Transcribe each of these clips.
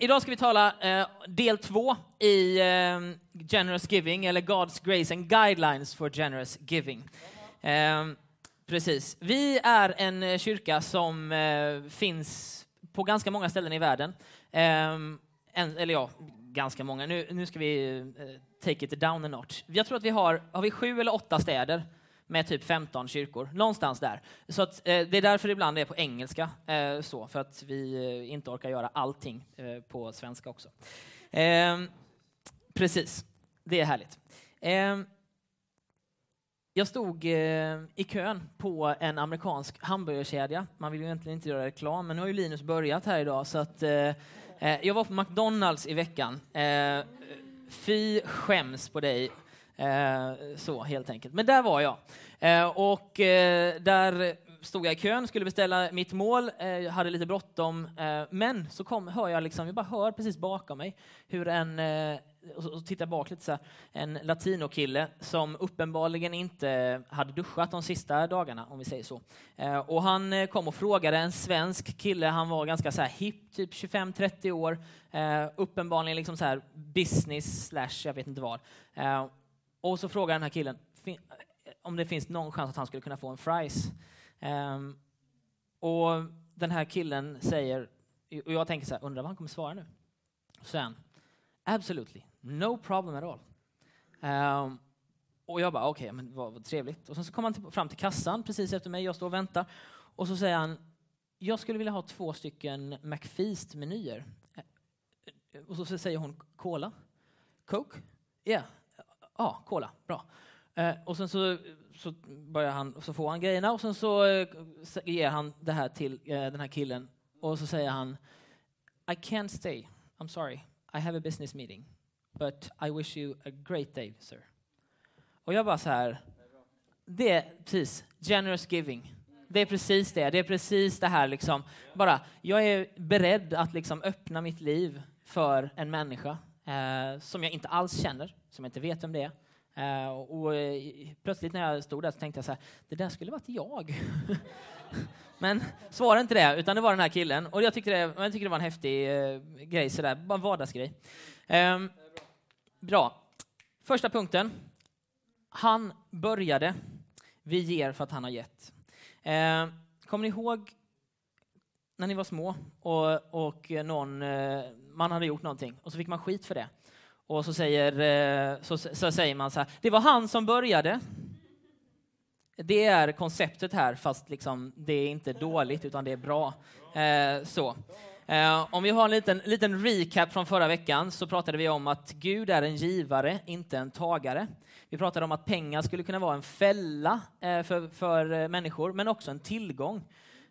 idag ska vi tala eh, del två i eh, Generous Giving, eller God's Grace and Guidelines for Generous Giving. Eh, precis. Vi är en eh, kyrka som eh, finns på ganska många ställen i världen. Eh, en, eller ja, ganska många. Nu, nu ska vi eh, take it down a notch. Jag tror att vi har, har vi sju eller åtta städer med typ 15 kyrkor, någonstans där. Så att, eh, det är därför det ibland är på engelska, eh, så, för att vi eh, inte orkar göra allting eh, på svenska också. Ehm, precis, det är härligt. Ehm, jag stod eh, i kön på en amerikansk hamburgerkedja. Man vill ju egentligen inte göra reklam, men nu har ju Linus börjat här idag. Så att, eh, eh jag var på McDonalds i veckan. Eh, fy skäms på dig Eh, så helt enkelt. Men där var jag. Eh, och eh, där stod jag i kön, skulle beställa mitt mål, eh, hade lite bråttom. Eh, men så kom, hör jag, liksom, jag bara hör precis bakom mig hur en, eh, och så, tittar jag bak lite så här, en latinokille som uppenbarligen inte hade duschat de sista dagarna, om vi säger så. Eh, och han eh, kom och frågade en svensk kille, han var ganska så här hipp, typ 25-30 år, eh, uppenbarligen liksom så här business slash jag vet inte vad. Eh, och så frågar den här killen om det finns någon chans att han skulle kunna få en fries. Um, och den här killen säger, och jag tänker så här, undrar vad han kommer svara nu? Så säger han, absolutely, no problem at all. Um, och jag bara, okej, okay, men vad, vad, trevligt. Och sen så kommer han till, fram till kassan precis efter mig, jag står och väntar. Och så säger han, jag skulle vilja ha två stycken McFeast-menyer. Eh, och så säger hon, cola? Coke? Ja, yeah ah, cola, bra. Eh, och sen så, så, börjar han, så får han grejerna och sen så eh, ger han det här till eh, den här killen. Och så säger han I can't stay, I'm sorry, I have a business meeting, but I wish you a great day, sir. Och jag bara så här, det är precis, generous giving. Det är precis det, det är precis det här liksom, bara, jag är beredd att liksom öppna mitt liv för en människa eh, som jag inte alls känner, som jag inte vet om det är. Eh, och och, eh, plötsligt när jag stod där så tänkte jag så här, det där skulle varit jag. Men svarade inte det, utan det var den här killen. Och jag tyckte det, jag tyckte det var en häftig eh, grej, sådär, bara en vardagsgrej. Ehm, bra. Första punkten. Han började, vi ger för att han har gett. Ehm, kommer ni ihåg när ni var små och, och någon, eh, man hade gjort någonting och så fick man skit för det. Och så säger, eh, så, så säger man så här, det var han som började. Det är konceptet här, fast liksom, det är inte dåligt utan det är bra. Eh, så. Eh, om vi har en liten, liten recap från förra veckan så pratade vi om att Gud är en givare, inte en tagare. Vi pratade om att pengar skulle kunna vara en fälla för, för människor, men också en tillgång.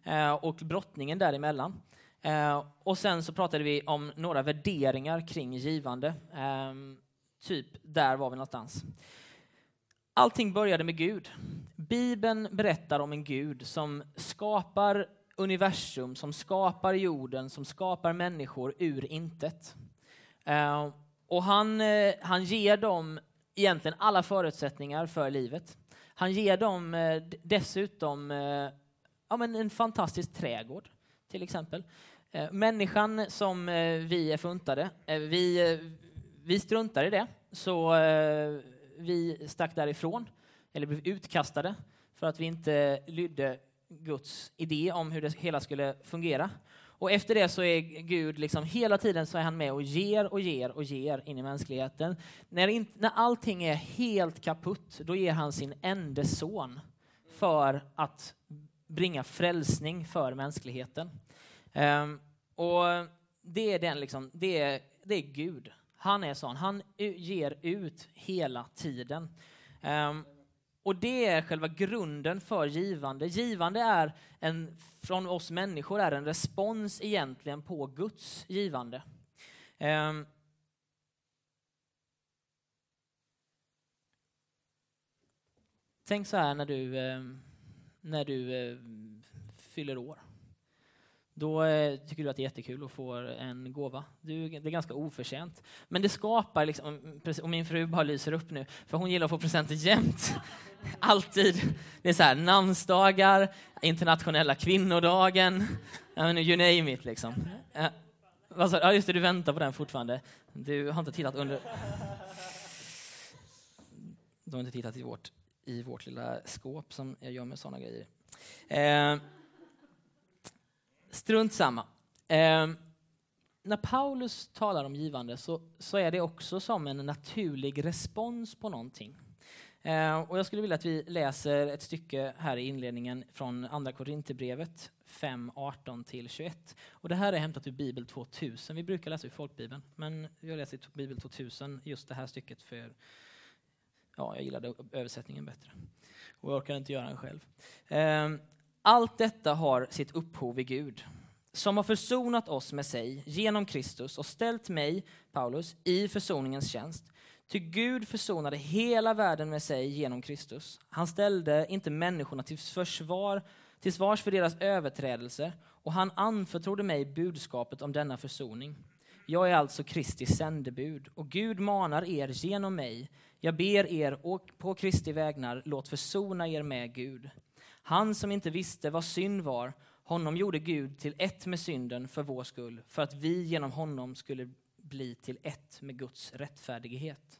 Eh, och brottningen däremellan. Eh, och sen så pratade vi om några värderingar kring givande. Ehm, typ, där var vi någonstans. Allting började med Gud. Bibeln berättar om en Gud som skapar universum, som skapar jorden, som skapar människor ur intet. Ehm, och han, eh, han ger dem egentligen alla förutsättningar för livet. Han ger dem dessutom ja, men en fantastisk trädgård, till exempel. Eh, människan som eh, vi är funtade, eh, vi, vi struntar i det, så vi stack därifrån, eller blev utkastade, för att vi inte lydde Guds idé om hur det hela skulle fungera. Och efter det så är Gud liksom hela tiden så är han med och ger och ger och ger in i mänskligheten. När, inte, när allting är helt kaputt, då ger han sin enda son för att bringa frälsning för mänskligheten. Um, och det är, den liksom, det, är, det är Gud. Han är sån. Han ger ut hela tiden. Um, och det är själva grunden för givande. Givande är en, från oss människor är en respons egentligen på Guds givande. Um, tänk så här när du när du eh, fyller år. Då eh, tycker du att det är jättekul att få en gåva. Du, det är ganska oförtjänt. Men det skapar, liksom, och min fru bara lyser upp nu, för hon gillar att få presenter jämt. Alltid. Det är så här, namnsdagar, internationella kvinnodagen, you name it liksom. Ja, just det, du väntar på den fortfarande. Du har inte tittat under... Du har inte tittat i vårt, i vårt lilla skåp som jag gör med sådana grejer. Eh, strunt samma. Eh, när Paulus talar om givande så, så är det också som en naturlig respons på någonting. Eh, och jag skulle vilja att vi läser ett stycke här i inledningen från Andra Korinthierbrevet 5, 18-21. Och det här är hämtat ur Bibel 2000. Vi brukar läsa ur folkbibeln, men jag läser i Bibel 2000 just det här stycket för ja, jag gillade översättningen bättre. Och jag orkade inte göra den själv. Ehm, allt detta har sitt upphov i Gud som har försonat oss med sig genom Kristus och ställt mig, Paulus, i försoningens tjänst. Ty Gud försonade hela världen med sig genom Kristus. Han ställde inte människorna till försvar, till svars för deras överträdelser och han anförtrodde mig budskapet om denna försoning. Jag är alltså Kristi sändebud och Gud manar er genom mig. Jag ber er och på Kristi vägnar, låt försona er med Gud. Han som inte visste vad synd var, honom gjorde Gud till ett med synden för vår skull, för att vi genom honom skulle bli till ett med Guds rättfärdighet.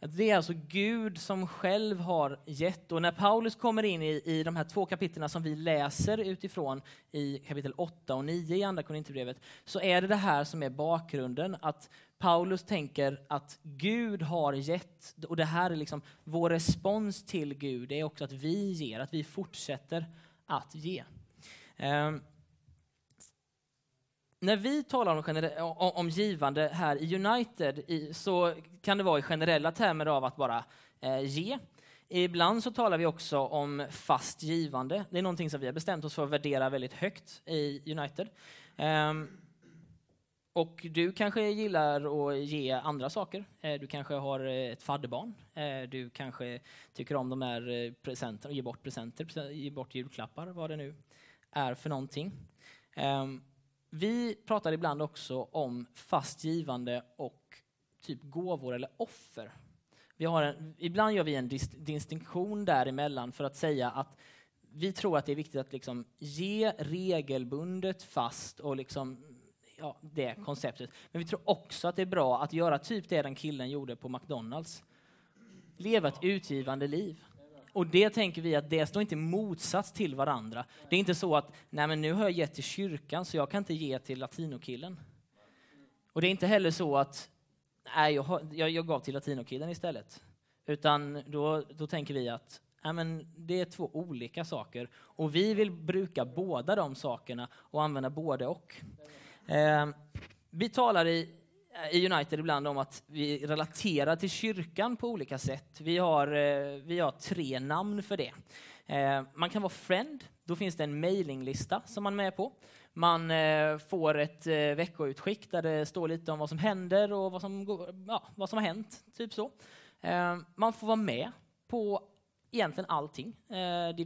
Det är alltså Gud som själv har gett. Och när Paulus kommer in i, i de här två kapitlen som vi läser utifrån i kapitel 8 och 9 i Andra Korinthierbrevet, så är det det här som är bakgrunden. Att Paulus tänker att Gud har gett, och det här är liksom vår respons till Gud, det är också att vi ger, att vi fortsätter att ge. Um, när vi talar om, om givande här i United i, så kan det vara i generella termer av att bara eh, ge. Ibland så talar vi också om fast givande. Det är någonting som vi har bestämt oss för att värdera väldigt högt i United. Um, och du kanske gillar att ge andra saker. Eh, du kanske har eh, ett fadderbarn. Eh, du kanske tycker om de här presenterna, ge bort presenter, ge bort julklappar, vad det nu är för någonting. Um, vi pratar ibland också om fast givande och typ gåvor eller offer. Vi har en, ibland gör vi en dis distinktion däremellan för att säga att vi tror att det är viktigt att liksom ge regelbundet, fast och liksom, ja, det konceptet. Men vi tror också att det är bra att göra typ det den killen gjorde på McDonalds. Leva ett utgivande liv. Och det tänker vi att det står inte i motsats till varandra. Det är inte så att nej men nu har jag gett till kyrkan så jag kan inte ge till latinokillen. Och det är inte heller så att nej, jag, har, jag, jag gav till latinokillen istället. Utan då, då tänker vi att nej men det är två olika saker. Och vi vill bruka båda de sakerna och använda både och. Eh, vi talar i Eh, i United ibland om att vi relaterar till kyrkan på olika sätt. Vi har, eh, vi har tre namn för det. Eh, man kan vara friend, då finns det en mailinglista som man är med på. Man får ett veckoutskick där det står lite om vad som händer och vad som, ja, vad som har hänt, typ så. Man får vara med på egentligen allting.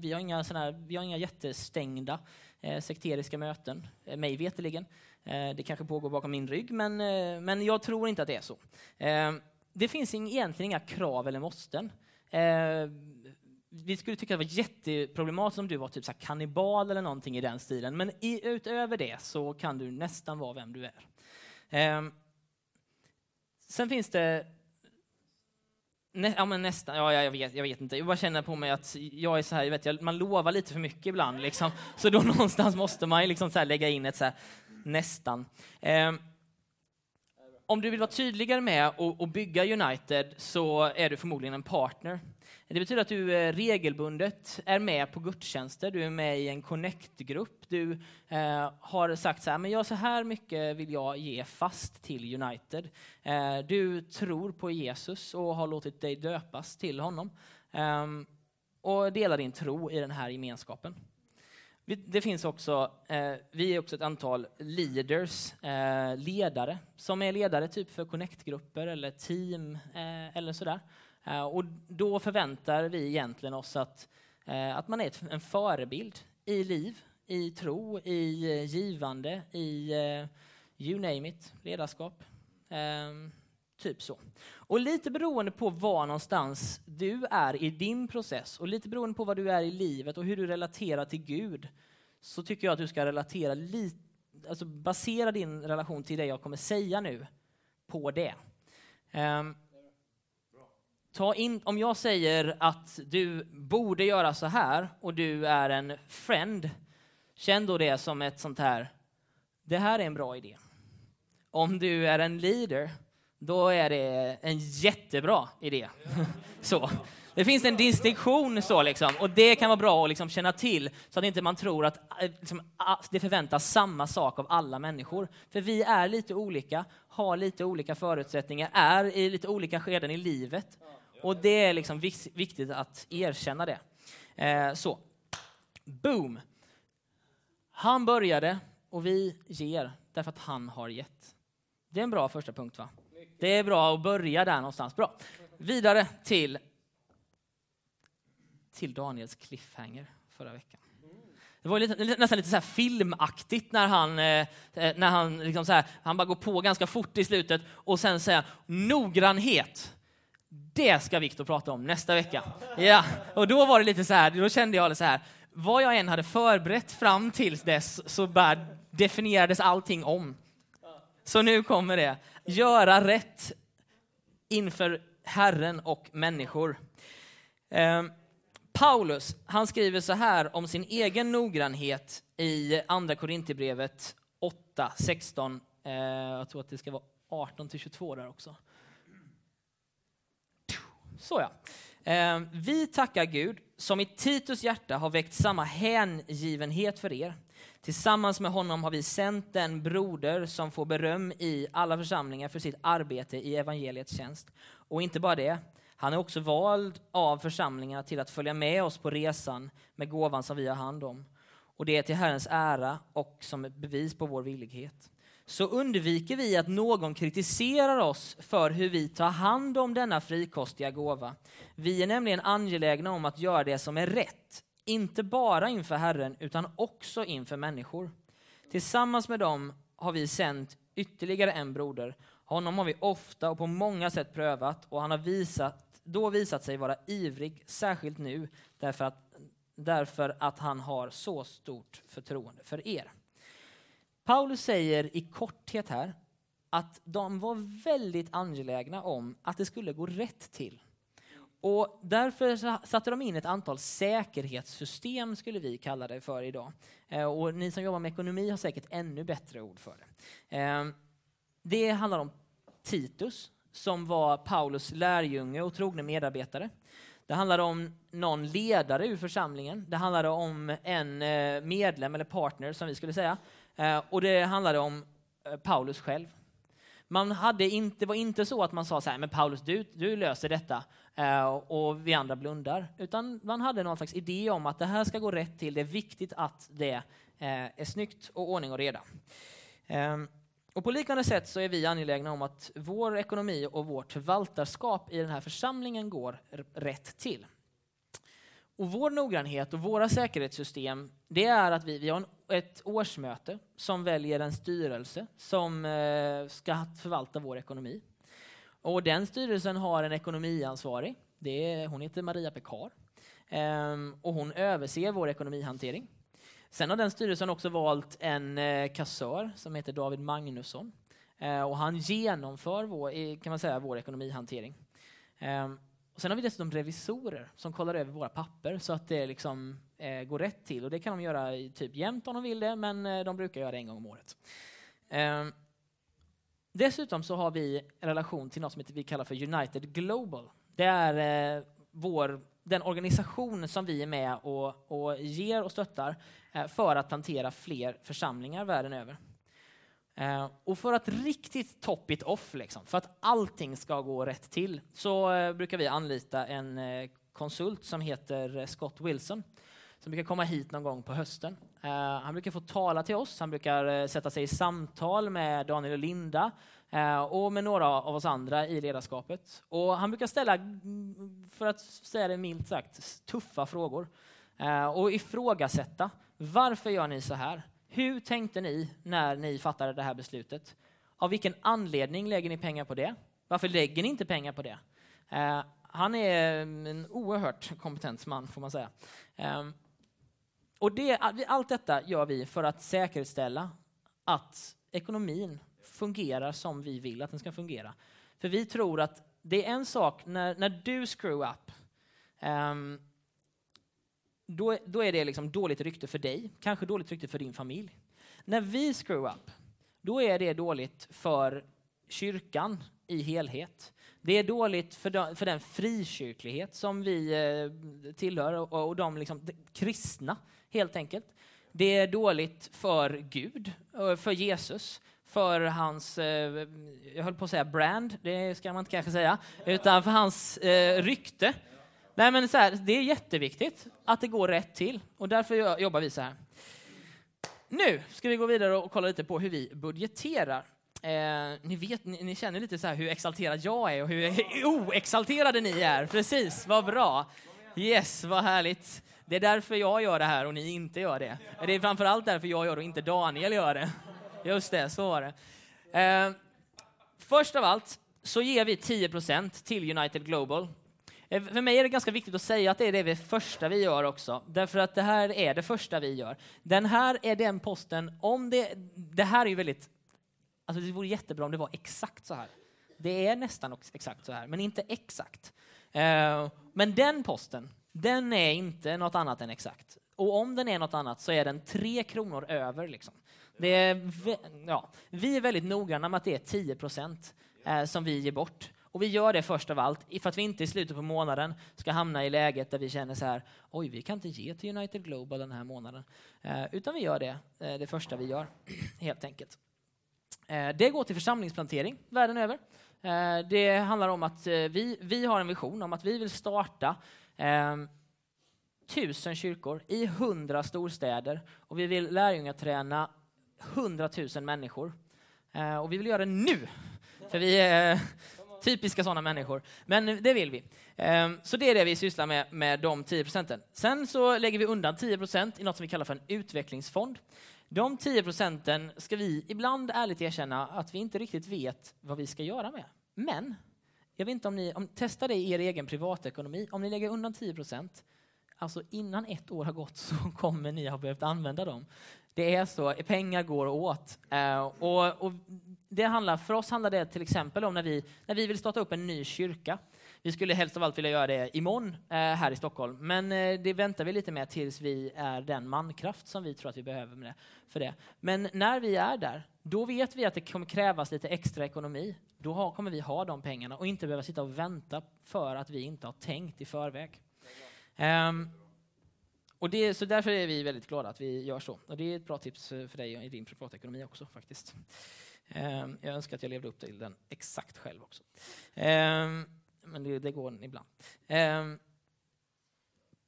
Vi har inga, såna här, vi har inga jättestängda sekteriska möten, mig veterligen. Eh, det kanske pågår bakom min rygg, men, eh, men jag tror inte att det är så. Eh, det finns egentligen inga krav eller måsten. Vi skulle tycka att det var jätteproblematiskt om du var typ så kannibal eller någonting i den stilen, men utöver det så kan du nästan vara vem du är. Sen finns det Nä, ja, men nästan. Ja, jag, vet, jag vet inte. Jag bara känner på mig att jag är så här, vet, jag, man lovar lite för mycket ibland. Liksom. Så då någonstans måste man liksom så lägga in ett så här, nästan. Eh, om du vill vara tydligare med att bygga United så är du förmodligen en partner. Det betyder att du eh, regelbundet är med på gudstjänster, du är med i en connect-grupp. Du eh, har sagt så här, men jag så här mycket vill jag ge fast till United. Eh, du tror på Jesus och har låtit dig döpas till honom. Eh, och delar din tro i den här gemenskapen. Det finns också, eh, vi är också ett antal leaders, eh, ledare, som är ledare typ för connect-grupper eller team eh, eller sådär. Eh, och då förväntar vi egentligen oss att, eh, att man är ett, en förebild i liv, i tro, i eh, givande, i eh, you name it, ledarskap. Ehm, Typ så. Och lite beroende på var någonstans du är i din process och lite beroende på vad du är i livet och hur du relaterar till Gud så tycker jag att du ska relatera lite, alltså basera din relation till det jag kommer säga nu på det. Um, ta in, om jag säger att du borde göra så här och du är en friend, känn då det som ett sånt här, det här är en bra idé. Om du är en leader, då är det en jättebra idé. så. Det finns en distinktion så liksom, och det kan vara bra att liksom känna till så att inte man tror att eh, liksom, det förväntas samma sak av alla människor. För vi är lite olika, har lite olika förutsättningar, är i lite olika skeden i livet. Och det är liksom viktigt att erkänna det. Eh, så, boom! Han började och vi ger därför att han har gett. Det är en bra första punkt va? Det är bra att börja där någonstans. Bra. Vidare till till Daniels cliffhanger förra veckan. Det var lite, nästan lite så filmaktigt när han, eh, eh, när han, liksom så här, han bara går på ganska fort i slutet och sen säger noggrannhet. Det ska Viktor prata om nästa vecka. Ja, och då var det lite så här, då kände jag så här, vad jag än hade förberett fram tills dess så bara definierades allting om. Så nu kommer det. Göra rätt inför Herren och människor. Eh, Paulus, han skriver så här om sin egen noggrannhet i Andra Korinthierbrevet 8, 16, eh, jag tror att det ska vara 18 till 22 där också. Så ja. Eh, vi tackar Gud som i Titus hjärta har väckt samma hängivenhet för er. Tillsammans med honom har vi sänt den broder som får beröm i alla församlingar för sitt arbete i evangeliets tjänst. Och inte bara det, han är också vald av församlingarna till att följa med oss på resan med gåvan som vi har hand om. Och det är till Herrens ära och som ett bevis på vår villighet. Så undviker vi att någon kritiserar oss för hur vi tar hand om denna frikostiga gåva. Vi är nämligen angelägna om att göra det som är rätt, inte bara inför Herren utan också inför människor. Tillsammans med dem har vi sänt ytterligare en broder. Honom har vi ofta och på många sätt prövat och han har visat då visat sig vara ivrig, särskilt nu, därför att, därför att han har så stort förtroende för er. Paulus säger i korthet här att de var väldigt angelägna om att det skulle gå rätt till. Och därför satte de in ett antal säkerhetssystem, skulle vi kalla det för idag. Eh, och ni som jobbar med ekonomi har säkert ännu bättre ord för det. Eh, det handlar om Titus, som var Paulus lärjunge och trogne medarbetare. Det handlade om någon ledare ur församlingen. Det handlade om en eh, medlem eller partner som vi skulle säga. Och det handlade om Paulus själv. Man hade inte, det var inte så att man sa så här, men Paulus du, du löser detta Eh, och vi andra blundar. Utan man hade någon slags idé om att det här ska gå rätt till, det är viktigt att det eh, är snyggt och ordning och reda. Eh, och på liknande sätt så är vi angelägna om att vår ekonomi och vårt förvaltarskap i den här församlingen går rätt till. Och vår noggrannhet och våra säkerhetssystem, det är att vi, vi har ett årsmöte som väljer en styrelse som eh, ska förvalta vår ekonomi. Och den styrelsen har en ekonomiansvarig. Det är, hon heter Maria Pekar. Ehm, och hon överser vår ekonomihantering. Sen har den styrelsen också valt en eh, kassör som heter David Magnusson. Ehm, och han genomför vår, eh, kan man säga, vår ekonomihantering. Eh, och sen har vi dessutom revisorer som kollar över våra papper så att det liksom, eh, går rätt till. Och det kan de göra i typ jämt om de vill det, men eh, de brukar göra det en gång om året. Ehm, Dessutom så har vi en relation till något som vi kallar för United Global. Det är eh, vår den organisation som vi är med och, och ger och stöttar eh, för att plantera fler församlingar världen över. Eh, och för att riktigt top it off, liksom, för att allting ska gå rätt till, så eh, brukar vi anlita en eh, konsult som heter Scott Wilson som brukar komma hit någon gång på hösten. Eh, han brukar få tala till oss, han brukar eh, sätta sig i samtal med Daniel och Linda eh, och med några av oss andra i ledarskapet. Och han brukar ställa, mm, för att säga det milt sagt, tuffa frågor. Och ifrågasätta. Varför gör ni så här? Hur tänkte ni när ni fattade det här beslutet? Av vilken anledning lägger ni pengar på det? Varför lägger ni inte pengar på det? Han är mm, en oerhört kompetent man, får man säga. Ehm, och det, allt detta gör vi för att säkerställa att ekonomin fungerar som vi vill att den ska fungera. För vi tror att det är en sak när, när du screw up, um, då, då är det liksom dåligt rykte för dig, kanske dåligt rykte för din familj. När vi screw up, då är det dåligt för kyrkan i helhet. Det är dåligt för, de, för den frikyrklighet som vi eh, tillhör och, och de, liksom, de kristna, helt enkelt. Det är dåligt för Gud, eh, för Jesus, för hans, eh, jag höll på att säga brand, det ska man inte kanske säga, utan för hans eh, rykte. Nej, men så här, det är jätteviktigt att det går rätt till och därför jobbar vi så här. Nu ska vi gå vidare och kolla lite på hur vi budgeterar. Eh, ni, vet, ni, ni, känner lite så hur exalterad jag är och hur oexalterade ni är. Precis, vad bra. Yes, vad härligt. Det är därför jag gör det här och ni inte gör det. Det är framförallt därför jag gör det och inte Daniel gör det. Just det, så var det. Eh, först av allt så ger vi 10% till United Global. Eh, för mig är det ganska viktigt att säga att det är det första vi gör också, därför att det här är det första vi gör. Den här är den posten, om det, det här är ju väldigt, alltså det vore jättebra om det var exakt så här. Det är nästan exakt så här, men inte exakt. Eh, men den posten, den är inte något annat än exakt. Och om den är något annat så är den tre kronor över. Liksom. Det är, ja, vi är väldigt noggranna med att det är 10 procent eh, som vi ger bort. Och vi gör det först av allt för att vi inte i slutet på månaden ska hamna i läget där vi känner så här, oj, vi kan inte ge till United Global den här månaden. Eh, utan vi gör det, eh, det första vi gör, helt enkelt. Eh, det går till församlingsplantering världen över. Eh, det handlar om att eh, vi, vi har en vision om att vi vill starta Ehm, tusen kyrkor i hundra storstäder och vi vill lärjungaträna hundratusen människor. Ehm, och vi vill göra det nu, för vi är eh, typiska sådana människor. Men det vill vi. Ehm, så det är det vi sysslar med, med de 10 procenten. Sen så lägger vi undan 10 procent i något som vi kallar för en utvecklingsfond. De 10 procenten ska vi ibland ärligt erkänna att vi inte riktigt vet vad vi ska göra med. Men jag vet inte om ni om, testa det i er egen privatekonomi. Om ni lägger undan 10 procent, alltså innan ett år har gått så kommer ni ha behövt använda dem. Det är så, pengar går åt. Eh, och, och, det handlar, för oss handlar det till exempel om när vi, när vi vill starta upp en ny kyrka. Vi skulle helst av allt vilja göra det imorgon eh, här i Stockholm, men eh, det väntar vi lite med tills vi är den mankraft som vi tror att vi behöver med det, för det. Men när vi är där, då vet vi att det kommer krävas lite extra ekonomi. Då har, kommer vi ha de pengarna och inte behöva sitta och vänta för att vi inte har tänkt i förväg. Um, och det, så därför är vi väldigt glada att vi gör så. Och det är ett bra tips för dig i din privatekonomi också faktiskt. Um, jag önskar att jag levde upp till den exakt själv också. Um, men det, det, går ibland.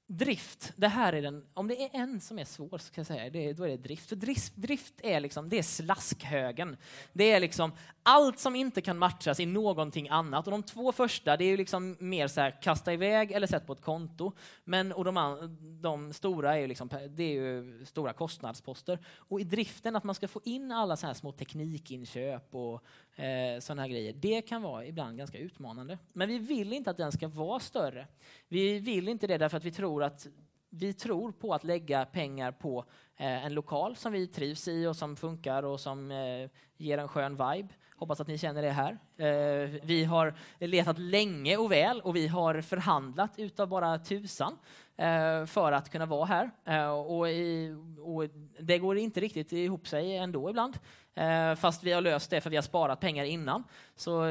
Drift, det här är den, om det är en som är svår så kan jag säga, det, då är det drift. För drift, drift är liksom, det är slaskhögen. Det är liksom allt som inte kan matchas i någonting annat. Och de två första, det är ju liksom mer så här, kasta iväg eller sätt på ett konto. Men, och de, de stora är ju, liksom, det är ju stora kostnadsposter. Och i driften, att man ska få in alla så här små teknikinköp och eh, sådana här grejer, det kan vara ibland ganska utmanande. Men vi vill inte att den ska vara större. Vi vill inte det därför att vi tror att vi tror på att lägga pengar på eh, en lokal som vi trivs i och som funkar och som eh, ger en skön vibe. Hoppas att ni känner det här. Eh, vi har letat länge och väl och vi har förhandlat utav bara tusan eh, för att kunna vara här. Eh, och, i, och, det går inte riktigt ihop sig ändå ibland. Fast vi har löst det för vi har sparat pengar innan. Så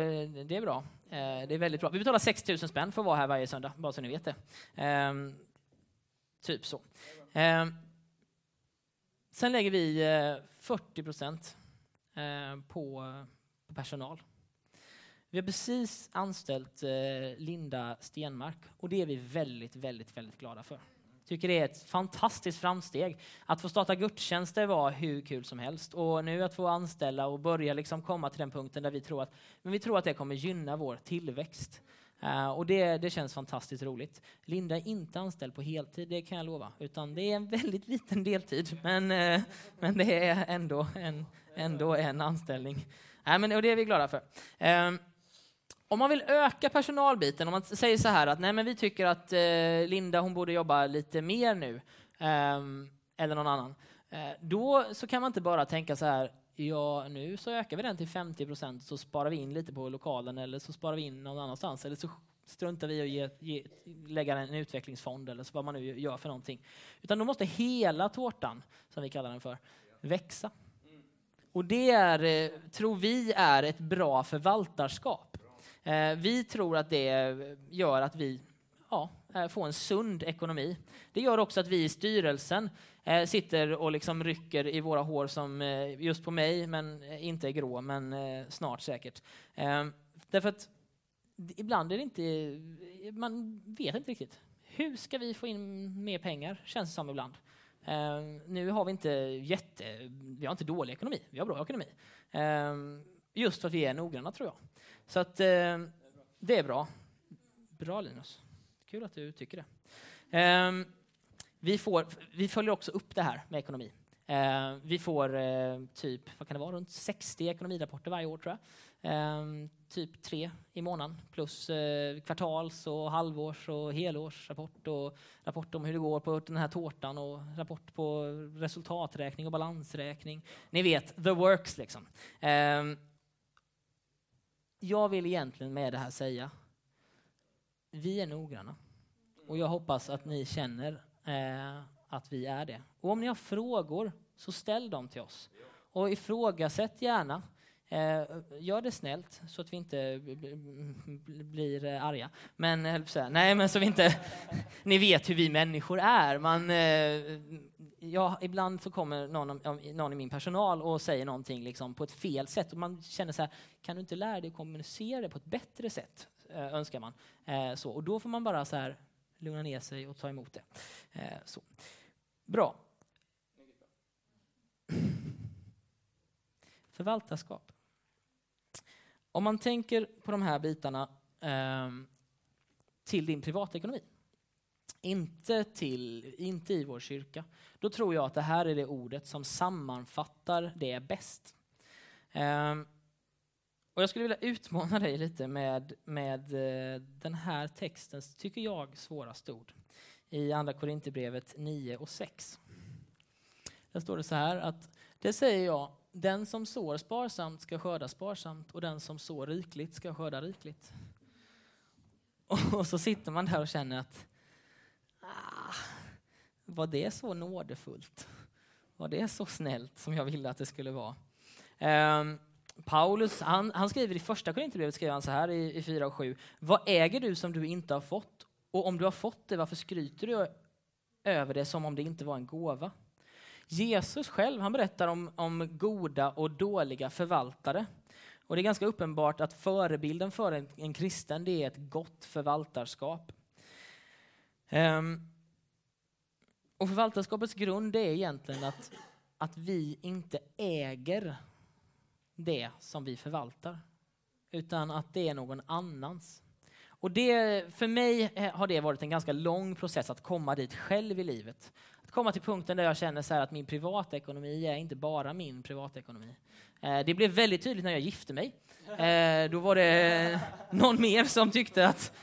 det är bra. Det är väldigt bra. Vi betalar 6 000 spänn för att vara här varje söndag, bara så ni vet det. Ehm, typ så. Ehm, sen lägger vi 40 procent på personal. Vi har precis anställt eh, Linda Stenmark och det är vi väldigt, väldigt, väldigt glada för tycker det är ett fantastiskt framsteg. Att få starta gudstjänster var hur kul som helst och nu att få anställa och börja liksom komma till den punkten där vi tror att, men vi tror att det kommer gynna vår tillväxt. Uh, och det, det känns fantastiskt roligt. Linda är inte anställd på heltid, det kan jag lova, utan det är en väldigt liten deltid, men, uh, men det är ändå en, ändå en anställning. Uh, men, och det är vi glada för. Um, om man vill öka personalbiten, om man säger så här att nej men vi tycker att eh, Linda hon borde jobba lite mer nu, um, eller någon annan, eh, då så kan man inte bara tänka så här, ja nu så ökar vi den till 50 procent så sparar vi in lite på lokalen eller så sparar vi in någon annanstans eller så struntar vi i att ge, ge, lägga en utvecklingsfond eller så vad man nu gör för någonting. Utan då måste hela tårtan, som vi kallar den för, växa. Och det är, eh, tror vi är ett bra förvaltarskap. Eh, vi tror att det gör att vi ja, eh, får en sund ekonomi. Det gör också att vi i styrelsen sitter och liksom rycker i våra hår som just på mig, men inte är grå, men snart säkert. Därför att ibland är det inte, man vet inte riktigt. Hur ska vi få in mer pengar, känns det som ibland. Ehm, nu har vi inte jätte, vi har inte dålig ekonomi, vi har bra ekonomi. Ehm, just för att vi är noggranna tror jag. Så att ehm, det är bra. Bra Linus, kul att du tycker det. Vi, får, vi följer också upp det här med ekonomi. vi får eh, typ, vad kan det vara, runt 60 ekonomirapporter varje år tror jag. Typ tre i månaden plus eh, kvartals och halvårs och helårsrapport och rapport om hur det går på den här tårtan och rapport på resultaträkning och balansräkning. Ni vet, the works liksom. Eh, jag vill egentligen med det här säga, vi är noggranna och jag hoppas att ni känner eh, att vi är det. Och om ni har frågor så ställ dem till oss och ifrågasätt gärna. Eh, gör det snällt så att vi inte blir eh, arga. Men, eh, nej, men så vi inte... ni vet hur vi människor är. Man, eh, ja, ibland så kommer någon, någon i min personal och säger någonting liksom på ett fel sätt. Och man känner så här, kan du inte lära dig att kommunicera det på ett bättre sätt? Eh, önskar man. så, och då får man bara så här lugna ner sig och ta emot det. så. Bra. Förvaltarskap. Om man tänker på de här bitarna eh, till din privatekonomi, inte, till, inte i vår kyrka, då tror jag att det här är det ordet som sammanfattar det bäst. Eh, och jag skulle vilja utmana dig lite med, med eh, den här textens, tycker jag, svåraste ord i Andra Korinthierbrevet 9 och 6. Där står det så här att det säger jag den som sår sparsamt ska skörda sparsamt och den som sår rikligt ska skörda rikligt. Och så sitter man där och känner att ah, var det så nådefullt? Var det så snällt som jag ville att det skulle vara? Um, Paulus, han, han, skriver i första Korinthierbrevet skriver han så här i, i 4 och 7. Vad äger du som du inte har fått? Och om du har fått det, varför skryter du över det som om det inte var en gåva? Jesus själv han berättar om, om goda och dåliga förvaltare. Och Det är ganska uppenbart att förebilden för en, en kristen det är ett gott förvaltarskap. Ehm. och Förvaltarskapets grund är egentligen att, att vi inte äger det som vi förvaltar, utan att det är någon annans. Och det, för mig eh, har det varit en ganska lång process att komma dit själv i livet komma till punkten där jag känner så att min privatekonomi är inte bara min privatekonomi. Eh, det blev väldigt tydligt när jag gifte mig. Eh, då var det eh, någon mer som tyckte att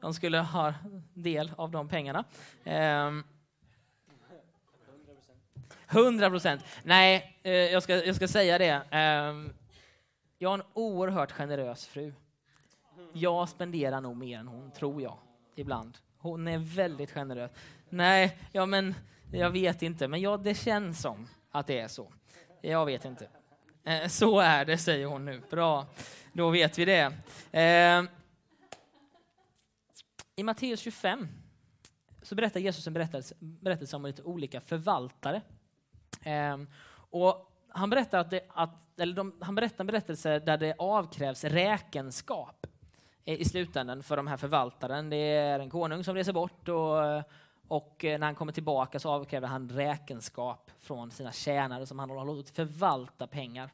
de skulle ha del av de pengarna. Ehm, 100 procent. Nej, jag ska, jag ska säga det. Ehm, jag har en oerhört generös fru. Jag spenderar nog mer än hon, tror jag, ibland. Hon är väldigt generös. Nej, ja men jag vet inte, men ja, det känns som att det är så. Jag vet inte. Eh, så är det, säger hon nu. Bra, då vet vi det. Eh, I Matteus 25 så berättar Jesus en berättelse, berättelse om lite olika förvaltare. Eh, och han berättar, att, det, att eller de, han berättar en berättelse där det avkrävs räkenskap Eh, i slutändan för de här förvaltaren. Det är en konung som reser bort och eh, och eh, när han kommer tillbaka så avkräver han räkenskap från sina tjänare som han har låtit förvalta pengar.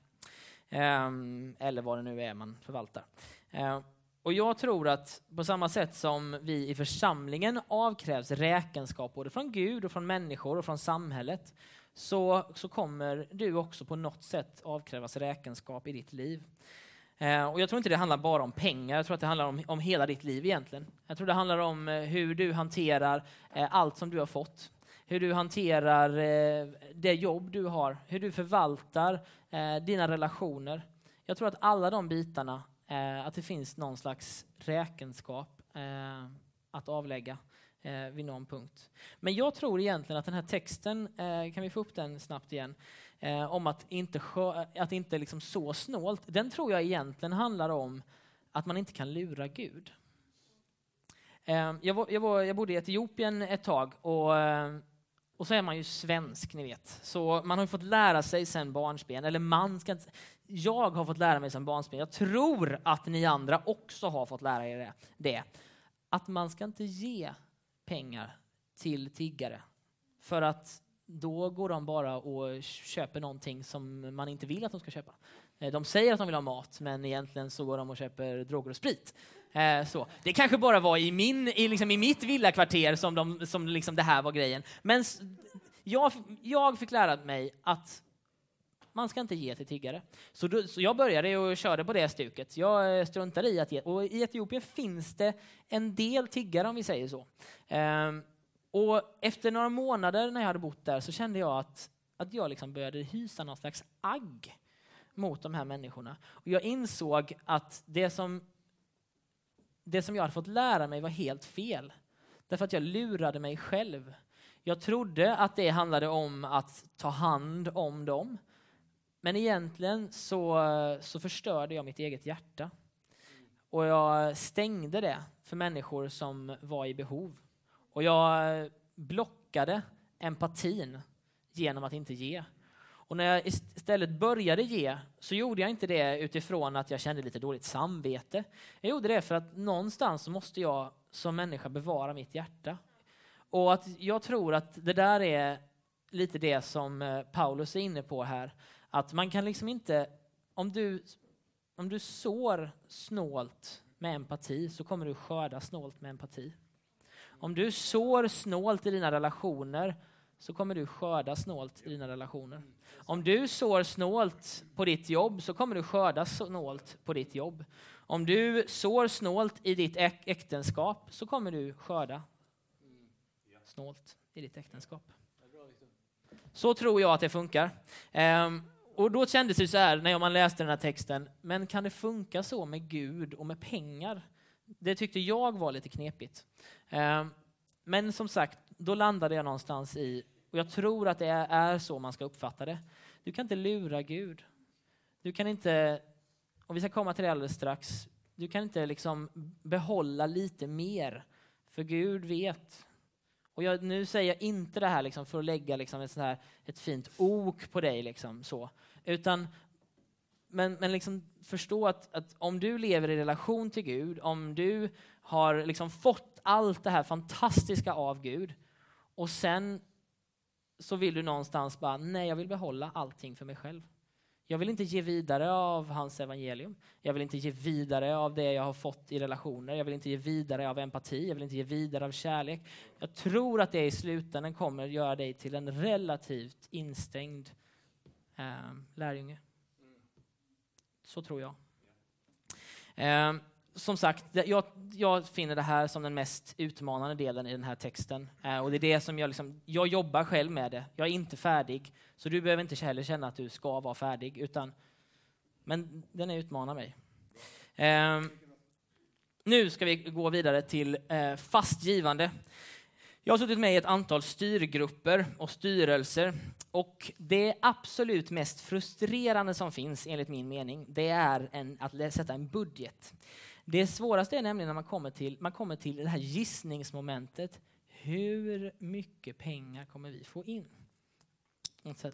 Ehm, eller vad det nu är man förvaltar. Ehm, och jag tror att på samma sätt som vi i församlingen avkrävs räkenskap både från Gud och från människor och från samhället så, så kommer du också på något sätt avkrävas räkenskap i ditt liv. Eh, och jag tror inte det handlar bara om pengar, jag tror att det handlar om, om hela ditt liv egentligen. Jag tror det handlar om eh, hur du hanterar eh, allt som du har fått. hur du hanterar det jobb du har, hur du förvaltar dina relationer. Jag tror att alla de bitarna, att det finns någon slags räkenskap att avlägga eh, vid någon punkt. Men jag tror egentligen att den här texten, eh, kan vi få upp den snabbt igen, eh, om att inte, att inte liksom så snålt, den tror jag egentligen handlar om att man inte kan lura Gud. Eh, jag, var, jag, var, jag bodde i Etiopien ett tag och, eh, och så är man ju svensk, ni vet. Så man har fått lära sig sen barnsben, eller man ska inte, jag har fått lära mig sen barnsben, jag tror att ni andra också har fått lära er det, det att man ska inte ge pengar till tiggare. För att då går de bara och köper någonting som man inte vill att de ska köpa. Eh, de säger att de vill ha mat, men egentligen så går de och köper droger och sprit. Eh, så. Det kanske bara var i, min, i, liksom i mitt villakvarter som, de, som liksom det här var grejen. Men jag, jag fick lära mig att man ska inte ge till tiggare. Så, då, så jag började och körde på det stuket. Jag eh, struntade i att ge. Och i Etiopien finns det en del tiggare om vi säger så. Ehm, och efter några månader när jag hade bott där så kände jag att, att jag liksom började hysa någon slags agg mot de här människorna. Och jag insåg att det som, det som jag hade fått lära mig var helt fel. Därför att jag lurade mig själv. Jag trodde att det handlade om att ta hand om dem. Men egentligen så, så förstörde jag mitt eget hjärta. Och jag stängde det för människor som var i behov. Och jag blockade empatin genom att inte ge. Och när jag istället började ge så gjorde jag inte det utifrån att jag kände lite dåligt samvete. Jag gjorde det för att någonstans måste jag som människa bevara mitt hjärta. Och att jag tror att det där är lite det som eh, Paulus är inne på här. Att man kan liksom inte, om du, om du sår snålt med empati så kommer du skörda snålt med empati. Om du sår snålt i dina relationer så kommer du skörda snålt i dina relationer. Om du sår snålt på ditt jobb så kommer du skörda snålt på ditt jobb. Om du sår snålt i ditt äktenskap så kommer du skörda snålt i ditt äktenskap. Så tror jag att det funkar. Um, och då kändes det så här när man läste den här texten, men kan det funka så med Gud och med pengar? Det tyckte jag var lite knepigt. Ehm, men som sagt, då landade jag någonstans i, och jag tror att det är så man ska uppfatta det. Du kan inte lura Gud. Du kan inte, och vi ska komma till det alldeles strax, du kan inte liksom behålla lite mer, för Gud vet och jag, nu säger jag inte det här liksom för att lägga liksom ett, här, ett fint ok på dig, liksom, så. utan men, men liksom förstå att, att, om du lever i relation till Gud, om du har liksom fått allt det här fantastiska av Gud och sen så vill du någonstans bara, nej jag vill behålla allting för mig själv. Jag vill inte ge vidare av hans evangelium. Jag vill inte ge vidare av det jag har fått i relationer. Jag vill inte ge vidare av empati. Jag vill inte ge vidare av kärlek. Jag tror att det i slutändan kommer göra dig till en relativt instängd eh, lärjunge. Så tror jag. Eh, som sagt, jag, jag, finner det här som den mest utmanande delen i den här texten. Eh, och det är det som jag, liksom, jag jobbar själv med det. Jag är inte färdig, så du behöver inte heller känna att du ska vara färdig. Utan, men den utmanar mig. Eh, nu ska vi gå vidare till eh, fastgivande. Jag har suttit med i ett antal styrgrupper och styrelser och det absolut mest frustrerande som finns enligt min mening, det är en, att sätta en budget. Det svåraste är nämligen när man kommer till, man kommer till det här gissningsmomentet. Hur mycket pengar kommer vi få in?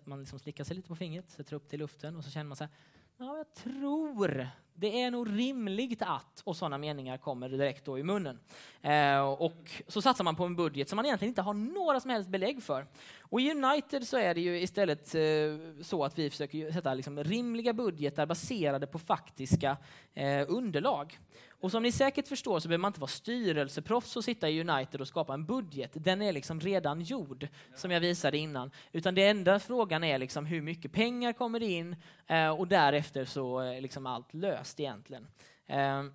man liksom slickar sig lite på fingret, sätter upp det i luften och så känner man så här, ja, jag tror det är nog rimligt att, och sådana meningar kommer direkt då i munnen. Eh, och så satsar man på en budget som man egentligen inte har några som helst belägg för. Och i United så är det ju istället eh, så att vi försöker sätta liksom rimliga budgetar baserade på faktiska eh, underlag. Och som ni säkert förstår så behöver man inte vara styrelseproffs och sitta i United och skapa en budget. Den är liksom redan gjord, som jag visade innan. Utan det enda frågan är liksom hur mycket pengar kommer in eh, och därefter så är liksom allt löst egentligen. Ehm,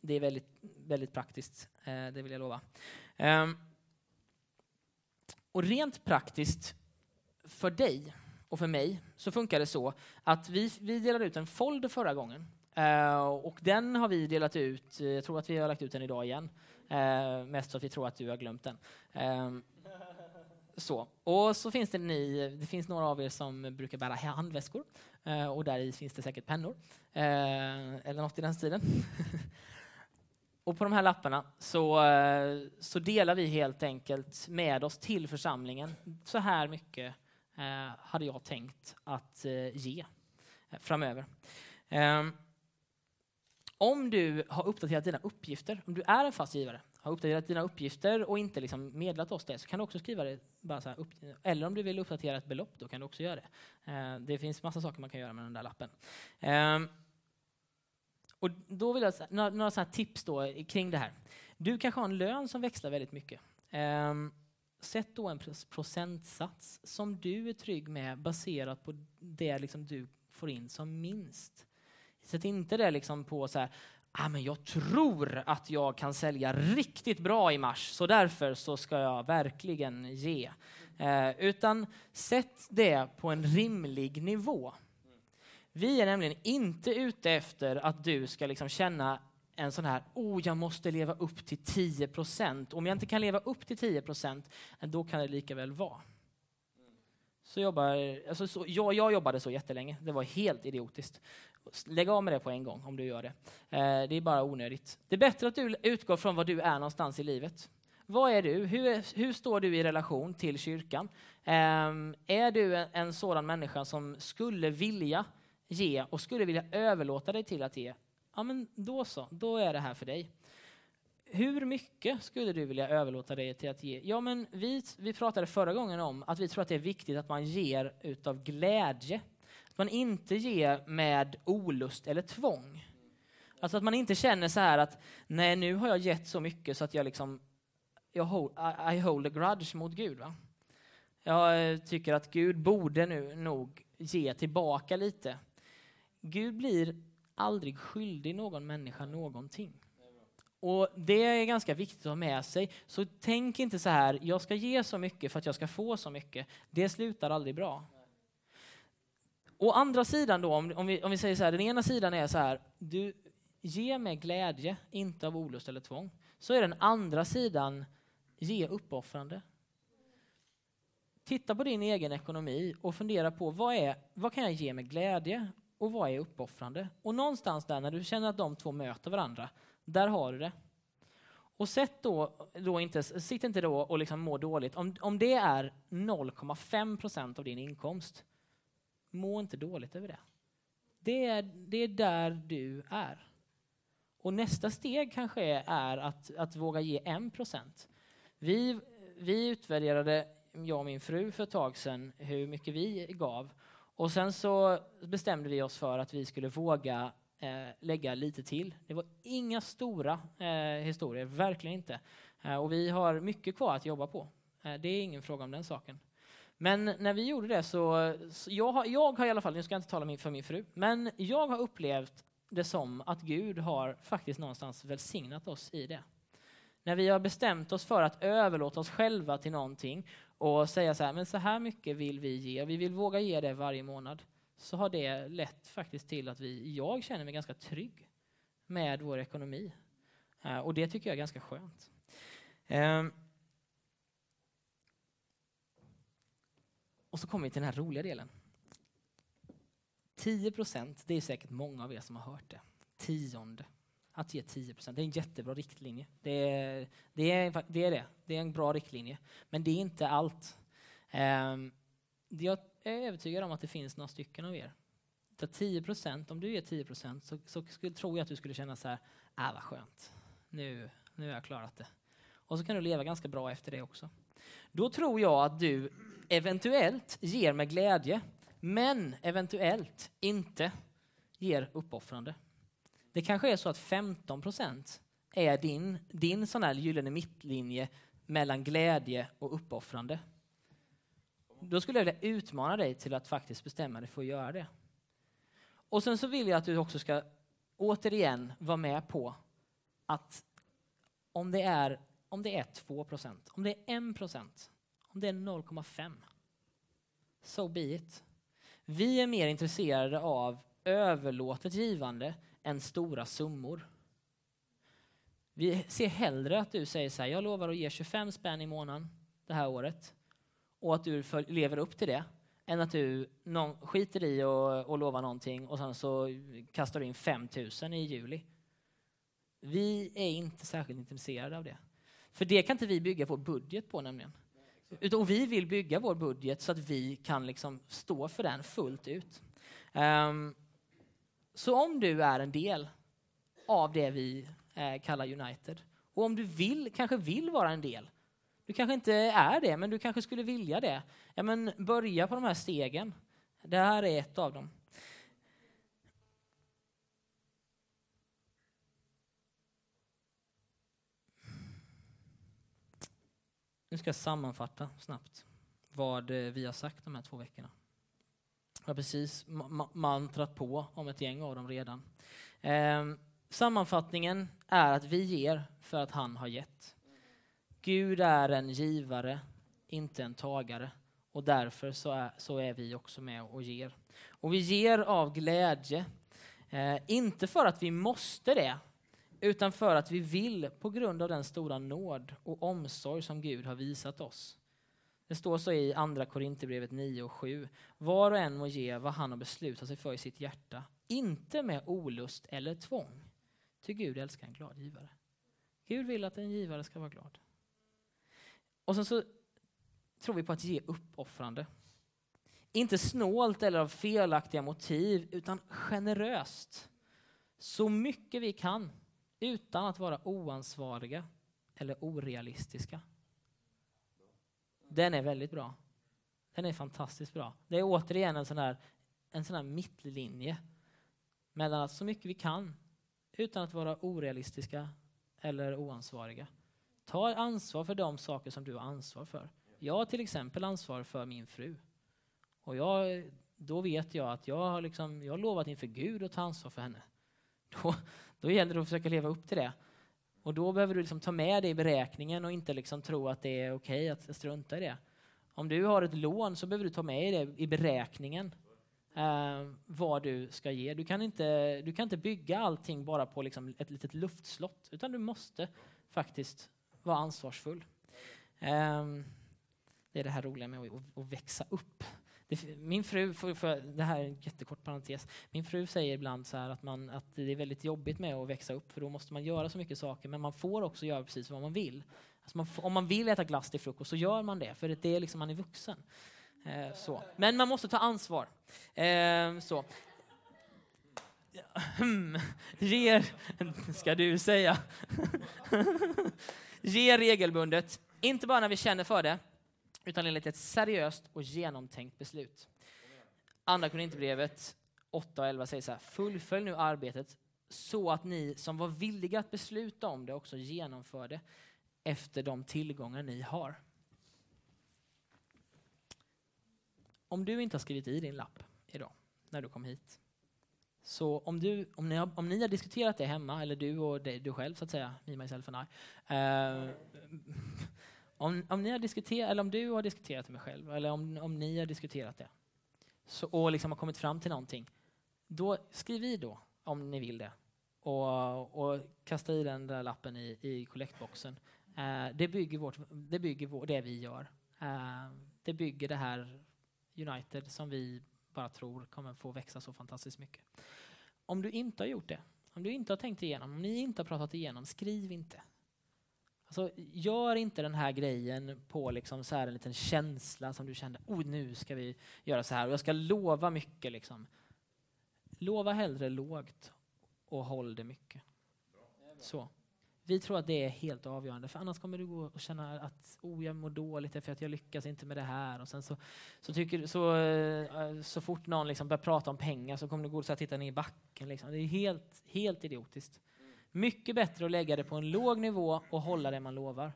det är väldigt, väldigt praktiskt, eh, det vill jag lova. Ehm, och rent praktiskt för dig och för mig så funkar det så att vi, vi delade ut en folder förra gången. Uh, och den har vi delat ut, eh, jag tror att vi har lagt ut den idag igen. Uh, mest för att vi tror att du har glömt den. Uh, så. Och så finns det ni, det finns några av er som brukar bära handväskor och där i finns det säkert pennor. eller något i den stilen. och på de här lapparna så, så delar vi helt enkelt med oss till församlingen. Så här mycket hade jag tänkt att ge framöver. Ehm, om du har uppdaterat dina uppgifter, om du är en fast givare, har uppdaterat dina uppgifter och inte liksom meddelat oss det, så kan du också skriva det. Bara så upp, eller om du vill uppdatera ett belopp, då kan du också göra det. Eh, det finns massa saker man kan göra med den där lappen. Eh, och då vill jag några, några så tips då kring det här. Du kanske har en lön som växlar väldigt mycket. Eh, sätt då en procentsats som du är trygg med baserat på det liksom du får in som minst. Sätt inte det liksom på så här, ah, men jag tror att jag kan sälja riktigt bra i mars, så därför så ska jag verkligen ge. Eh, utan sätt det på en rimlig nivå. Vi är nämligen inte ute efter att du ska liksom känna en sån här, oh jag måste leva upp till 10 procent. Om jag inte kan leva upp till 10 procent, då kan det lika väl vara. Så jobbar, alltså så, jag, jag jobbade så jättelänge, det var helt idiotiskt. Lägg av med det på en gång om du gör det. Eh, det är bara onödigt. Det är bättre att du utgår från vad du är någonstans i livet. Vad är du? Hur, hur står du i relation till kyrkan? Eh, är du en, en sådan människa som skulle vilja ge och skulle vilja överlåta dig till att ge? Ja, men då så, då är det här för dig. Hur mycket skulle du vilja överlåta dig till att ge? Ja, men vi, vi pratade förra gången om att vi tror att det är viktigt att man ger utav glädje. Att man inte ger med olust eller tvång. Alltså att man inte känner så här att nej, nu har jag gett så mycket så att jag liksom jag hold, I, I hold a grudge mot Gud. Va? Jag eh, tycker att Gud borde nu nog ge tillbaka lite. Gud blir aldrig skyldig någon människa någonting. Och Det är ganska viktigt att ha med sig. Så tänk inte så här, jag ska ge så mycket för att jag ska få så mycket. Det slutar aldrig bra. Å andra sidan då, om, vi, om vi säger så här, den ena sidan är så här, du ger med glädje, inte av olust eller tvång. Så är den andra sidan, ge uppoffrande. Titta på din egen ekonomi och fundera på vad, är, vad kan jag ge med glädje och vad är uppoffrande? Och någonstans där när du känner att de två möter varandra, där har du det. Och sätt då, då inte, sitt inte då och liksom må dåligt. Om, om det är 0,5 procent av din inkomst, må inte dåligt över det. Det är, det är där du är. Och nästa steg kanske är att, att våga ge 1 procent. Vi, vi utvärderade, jag och min fru, för ett tag sedan hur mycket vi gav. Och sen så bestämde vi oss för att vi skulle våga eh, lägga lite till. Det var inga stora eh, historier, verkligen inte. Eh, och vi har mycket kvar att jobba på. Eh, det är ingen fråga om den saken. Men när vi gjorde det så, så jag, har, jag har i alla fall, nu ska jag inte tala för min fru, men jag har upplevt det som att Gud har faktiskt någonstans välsignat oss i det. När vi har bestämt oss för att överlåta oss själva till någonting och säga så här, men så här mycket vill vi ge, vi vill våga ge det varje månad så har det lett faktiskt till att vi, jag känner mig ganska trygg med vår ekonomi. Eh, och det tycker jag är ganska skönt. Ehm. Och så kommer vi till den här roliga delen. 10 procent, det är säkert många av er som har hört det. Tionde. Att ge 10 procent, det är en jättebra riktlinje. Det är det, är, det är det. Det är en bra riktlinje. Men det är inte allt. Ehm. Jag är övertygad om att det finns några stycken av er. Där 10 procent, om du ger 10 procent så, så skulle, tror jag att du skulle känna så här, äh vad skönt, nu, nu har jag klarat det. Och så kan du leva ganska bra efter det också. Då tror jag att du eventuellt ger med glädje, men eventuellt inte ger uppoffrande. Det kanske är så att 15 procent är din, din sån här gyllene mittlinje mellan glädje och uppoffrande. Då skulle jag vilja utmana dig till att faktiskt bestämma dig för att göra det. Och sen så vill jag att du också ska återigen vara med på att om det är, om det är 2 procent, om det är 1 procent Om det är 0,5. So be it. Vi är mer intresserade av överlåtet givande än stora summor. Vi ser hellre att du säger så här, jag lovar att ge 25 spänn i månaden det här året och att du lever upp till det än att du någon, skiter i och, och lovar någonting och sen så kastar du in 5 000 i juli. Vi är inte särskilt intresserade av det. För det kan inte vi bygga vår budget på nämligen. Utan vi vill bygga vår budget så att vi kan liksom stå för den fullt ut. Um, så om du är en del av det vi eh, kallar United och om du vill, kanske vill vara en del, du kanske inte är det, men du kanske skulle vilja det. Ja, men börja på de här stegen. Det här är ett av dem. Nu ska jag sammanfatta snabbt vad eh, vi har sagt de här två veckorna. Jag har precis mantrat på om ett gäng av dem redan. Eh, sammanfattningen är att vi ger för att han har gett. Gud är en givare, inte en tagare. Och därför så är, så är vi också med och ger. Och vi ger av glädje. Eh, inte för att vi måste det, utan för att vi vill på grund av den stora nåd och omsorg som Gud har visat oss. Det står så i Andra Korinthierbrevet 9 och 7. Var och en må ge vad han har beslutat sig för i sitt hjärta, inte med olust eller tvång. Ty Gud älskar en glad givare. Gud vill att en givare ska vara glad. Och sen så tror vi på att ge uppoffrande. Inte snålt eller av felaktiga motiv, utan generöst. Så mycket vi kan utan att vara oansvariga eller orealistiska. Den är väldigt bra. Den är fantastiskt bra. Det är återigen en sån här, en sån här mittlinje mellan att så mycket vi kan utan att vara orealistiska eller oansvariga. Ta ansvar för de saker som du har ansvar för. Jag har till exempel ansvar för min fru. Och jag, då vet jag att jag har, liksom, jag har lovat inför Gud att ta ansvar för henne. Då, då gäller det att försöka leva upp till det. Och då behöver du liksom ta med det i beräkningen och inte liksom tro att det är okej att strunta i det. Om du har ett lån så behöver du ta med det i beräkningen. Eh, vad du ska ge. Du kan, inte, du kan inte bygga allting bara på liksom ett litet luftslott, utan du måste faktiskt vara ansvarsfull. Ehm, det är det här roliga med att, växa upp. Min fru, för, det här är en jättekort parentes, min fru säger ibland så att, man, att det är väldigt jobbigt med att växa upp för då måste man göra så mycket saker men man får också göra precis vad man vill. Alltså man, om man vill äta glass till frukost så gör man det för det är liksom man är vuxen. Eh, så. Men man måste ta ansvar. Eh, så. Hmm, ger, ska du säga. Ge regelbundet, inte bara när vi känner för det, utan enligt ett seriöst och genomtänkt beslut. Andra Korinthierbrevet 8 och 11 säger så här, fullfölj nu arbetet så att ni som var villiga att besluta om det också genomför det efter de tillgångar ni har. Om du inte har skrivit i din lapp idag när du kom hit, så om, du, om, ni, har, om ni har diskuterat det hemma, eller du och det, du själv så att säga, me, myself and I, Eh, om, om, ni har diskuterat, eller om du har diskuterat det med själv, eller om, om ni har diskuterat det, så, och liksom har kommit fram till någonting, då skriv i då, om ni vill det. Och, och kasta i den där lappen i, i collectboxen. Eh, det bygger, vårt, det bygger vår, det vi gör. Eh, det bygger det här United som vi bara tror kommer få växa så fantastiskt mycket. Om du inte har gjort det, om du inte har tänkt igenom, om ni inte har pratat igenom, skriv inte. Alltså, gör inte den här grejen på liksom så här en liten känsla som du kände, oh, nu ska vi göra så här och jag ska lova mycket. Liksom. Lova hellre lågt och håll det mycket. Så. Vi tror att det är helt avgörande, för annars kommer du gå och känna att oh, jag mår dåligt för att jag lyckas inte med det här. Och sen så, så, tycker, så, eh, så fort någon liksom börjar prata om pengar så kommer du gå och titta ner i backen. Liksom. Det är helt, helt idiotiskt. Mycket bättre att lägga det på en låg nivå och hålla det man lovar.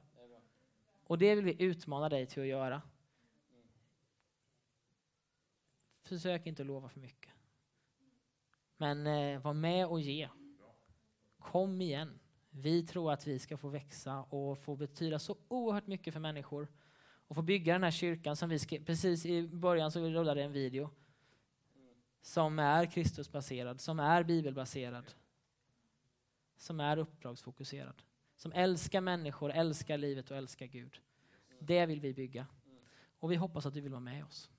Och det vill vi utmana dig till att göra. Försök inte att lova för mycket. Men eh, var med och ge. Kom igen. Vi tror att vi ska få växa och få betyda så oerhört mycket för människor. och få bygga den här kyrkan som vi skrev, precis i början så rullade en video som är Kristusbaserad, som är bibelbaserad, som är uppdragsfokuserad, som älskar människor, älskar livet och älskar Gud. Det vill vi bygga. Och vi hoppas att du vill vara med oss.